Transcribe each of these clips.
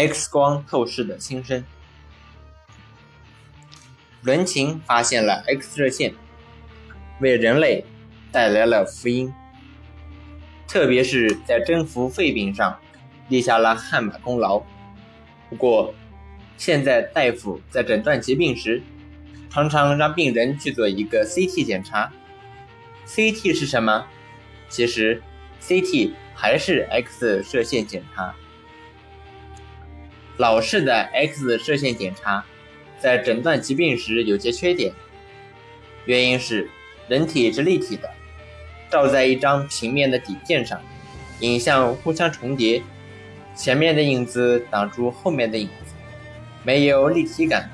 X 光透视的新生。伦琴发现了 X 射线，为人类带来了福音，特别是在征服肺病上立下了汗马功劳。不过，现在大夫在诊断疾病时，常常让病人去做一个 CT 检查。CT 是什么？其实，CT 还是 X 射线检查。老式的 X 射线检查在诊断疾病时有些缺点，原因是人体是立体的，照在一张平面的底片上，影像互相重叠，前面的影子挡住后面的影子，没有立体感，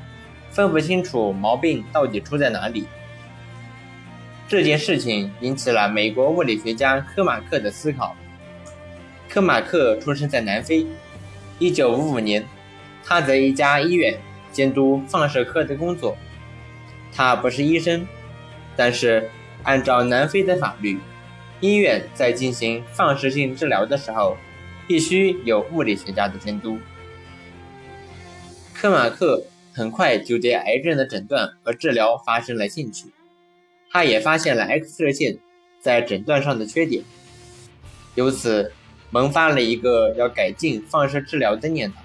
分不清楚毛病到底出在哪里。这件事情引起了美国物理学家科马克的思考。科马克出生在南非，1955年，他在一家医院监督放射科的工作。他不是医生，但是按照南非的法律，医院在进行放射性治疗的时候，必须有物理学家的监督。科马克很快就对癌症的诊断和治疗发生了兴趣。他也发现了 X 射线在诊断上的缺点，由此萌发了一个要改进放射治疗的念头。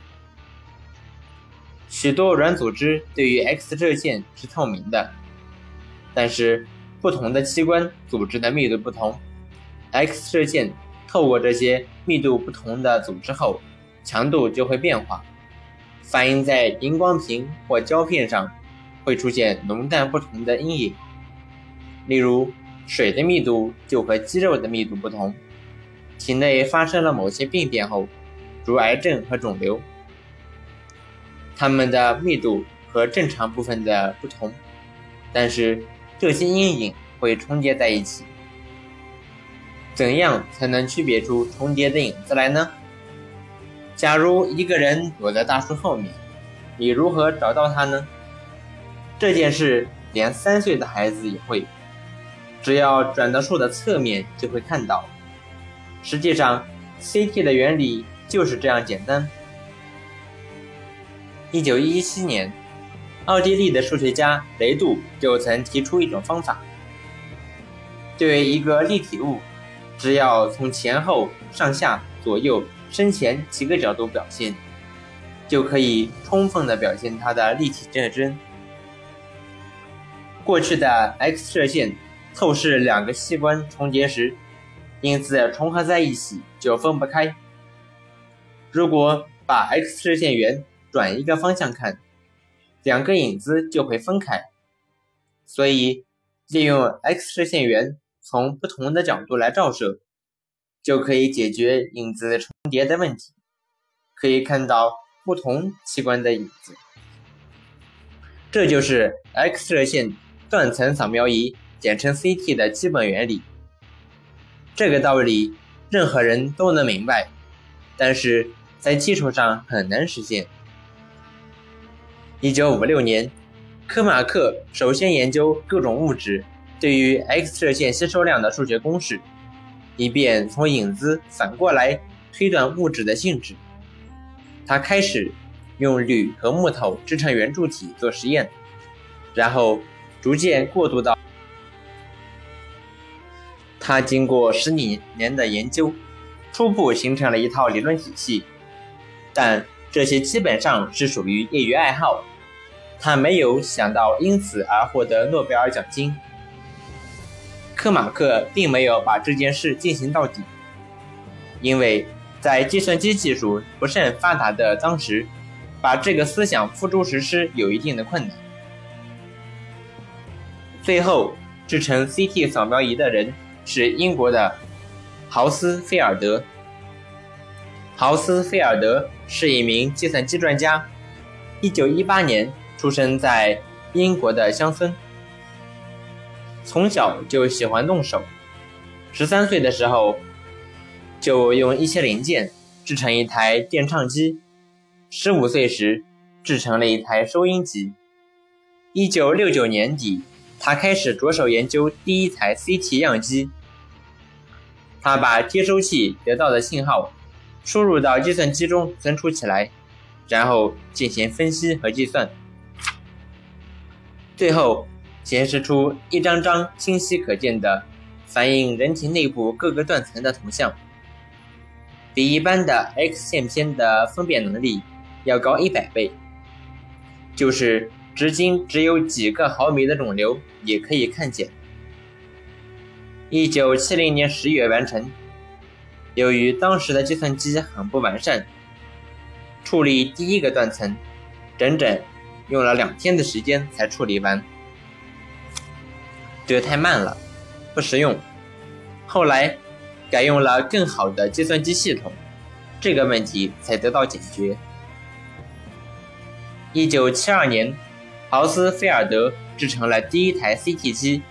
许多软组织对于 X 射线是透明的，但是不同的器官组织的密度不同，X 射线透过这些密度不同的组织后，强度就会变化，反映在荧光屏或胶片上，会出现浓淡不同的阴影。例如，水的密度就和肌肉的密度不同。体内发生了某些病变后，如癌症和肿瘤，它们的密度和正常部分的不同，但是这些阴影会重叠在一起。怎样才能区别出重叠的影子来呢？假如一个人躲在大树后面，你如何找到他呢？这件事连三岁的孩子也会。只要转到树的侧面，就会看到。实际上，CT 的原理就是这样简单。一九一七年，奥地利的数学家雷杜就曾提出一种方法：对一个立体物，只要从前后、上下、左右、身前几个角度表现，就可以充分的表现它的立体特征。过去的 X 射线。透视两个器官重叠时，因此重合在一起就分不开。如果把 X 射线源转一个方向看，两个影子就会分开。所以，利用 X 射线源从不同的角度来照射，就可以解决影子重叠的问题，可以看到不同器官的影子。这就是 X 射线断层扫描仪。简称 CT 的基本原理，这个道理任何人都能明白，但是在技术上很难实现。一九五六年，科马克首先研究各种物质对于 X 射线吸收量的数学公式，以便从影子反过来推断物质的性质。他开始用铝和木头制成圆柱体做实验，然后逐渐过渡到。他经过十几年的研究，初步形成了一套理论体系，但这些基本上是属于业余爱好。他没有想到因此而获得诺贝尔奖金。科马克并没有把这件事进行到底，因为在计算机技术不甚发达的当时，把这个思想付诸实施有一定的困难。最后制成 CT 扫描仪的人。是英国的豪斯菲尔德。豪斯菲尔德是一名计算机专家，1918年出生在英国的乡村，从小就喜欢动手。13岁的时候，就用一些零件制成一台电唱机。15岁时，制成了一台收音机。1969年底。他开始着手研究第一台 CT 样机。他把接收器得到的信号输入到计算机中存储起来，然后进行分析和计算，最后显示出一张张清晰可见的反映人体内部各个断层的图像，比一般的 X 线片的分辨能力要高一百倍。就是直径只有几个毫米的肿瘤也可以看见。一九七零年十月完成。由于当时的计算机很不完善，处理第一个断层，整整用了两天的时间才处理完，这太慢了，不实用。后来改用了更好的计算机系统，这个问题才得到解决。一九七二年，豪斯菲尔德制成了第一台 CT 机，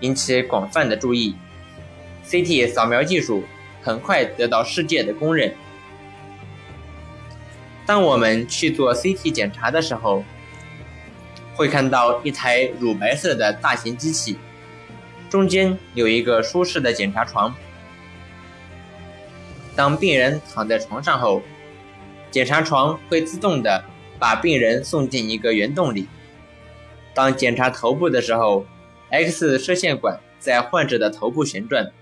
引起广泛的注意。CT 扫描技术。很快得到世界的公认。当我们去做 CT 检查的时候，会看到一台乳白色的大型机器，中间有一个舒适的检查床。当病人躺在床上后，检查床会自动的把病人送进一个圆洞里。当检查头部的时候，X 射线管在患者的头部旋转。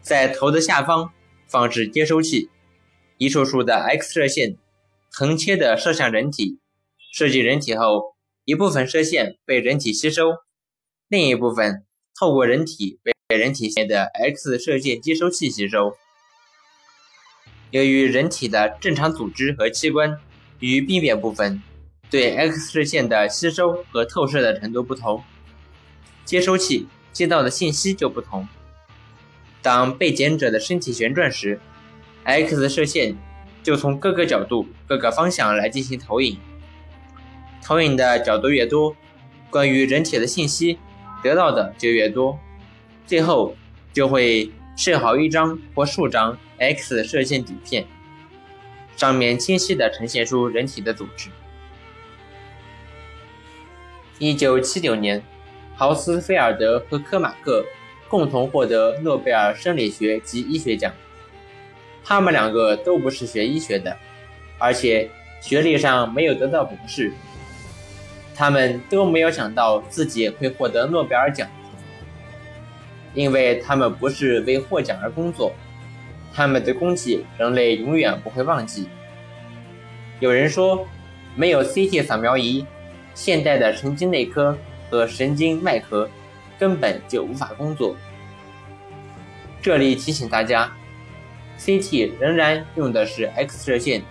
在头的下方放置接收器，一束束的 X 射线横切的射向人体，射进人体后，一部分射线被人体吸收，另一部分透过人体被人体内的 X 射线接收器吸收。由于人体的正常组织和器官与病变部分对 X 射线的吸收和透射的程度不同，接收器接到的信息就不同。当被检者的身体旋转时，X 射线就从各个角度、各个方向来进行投影。投影的角度越多，关于人体的信息得到的就越多，最后就会设好一张或数张 X 射线底片，上面清晰地呈现出人体的组织。一九七九年，豪斯菲尔德和科马克。共同获得诺贝尔生理学及医学奖。他们两个都不是学医学的，而且学历上没有得到博士。他们都没有想到自己会获得诺贝尔奖，因为他们不是为获奖而工作。他们的功绩，人类永远不会忘记。有人说，没有 CT 扫描仪，现代的神经内科和神经外科。根本就无法工作。这里提醒大家，CT 仍然用的是 X 射线，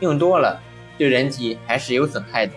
用多了对人体还是有损害的。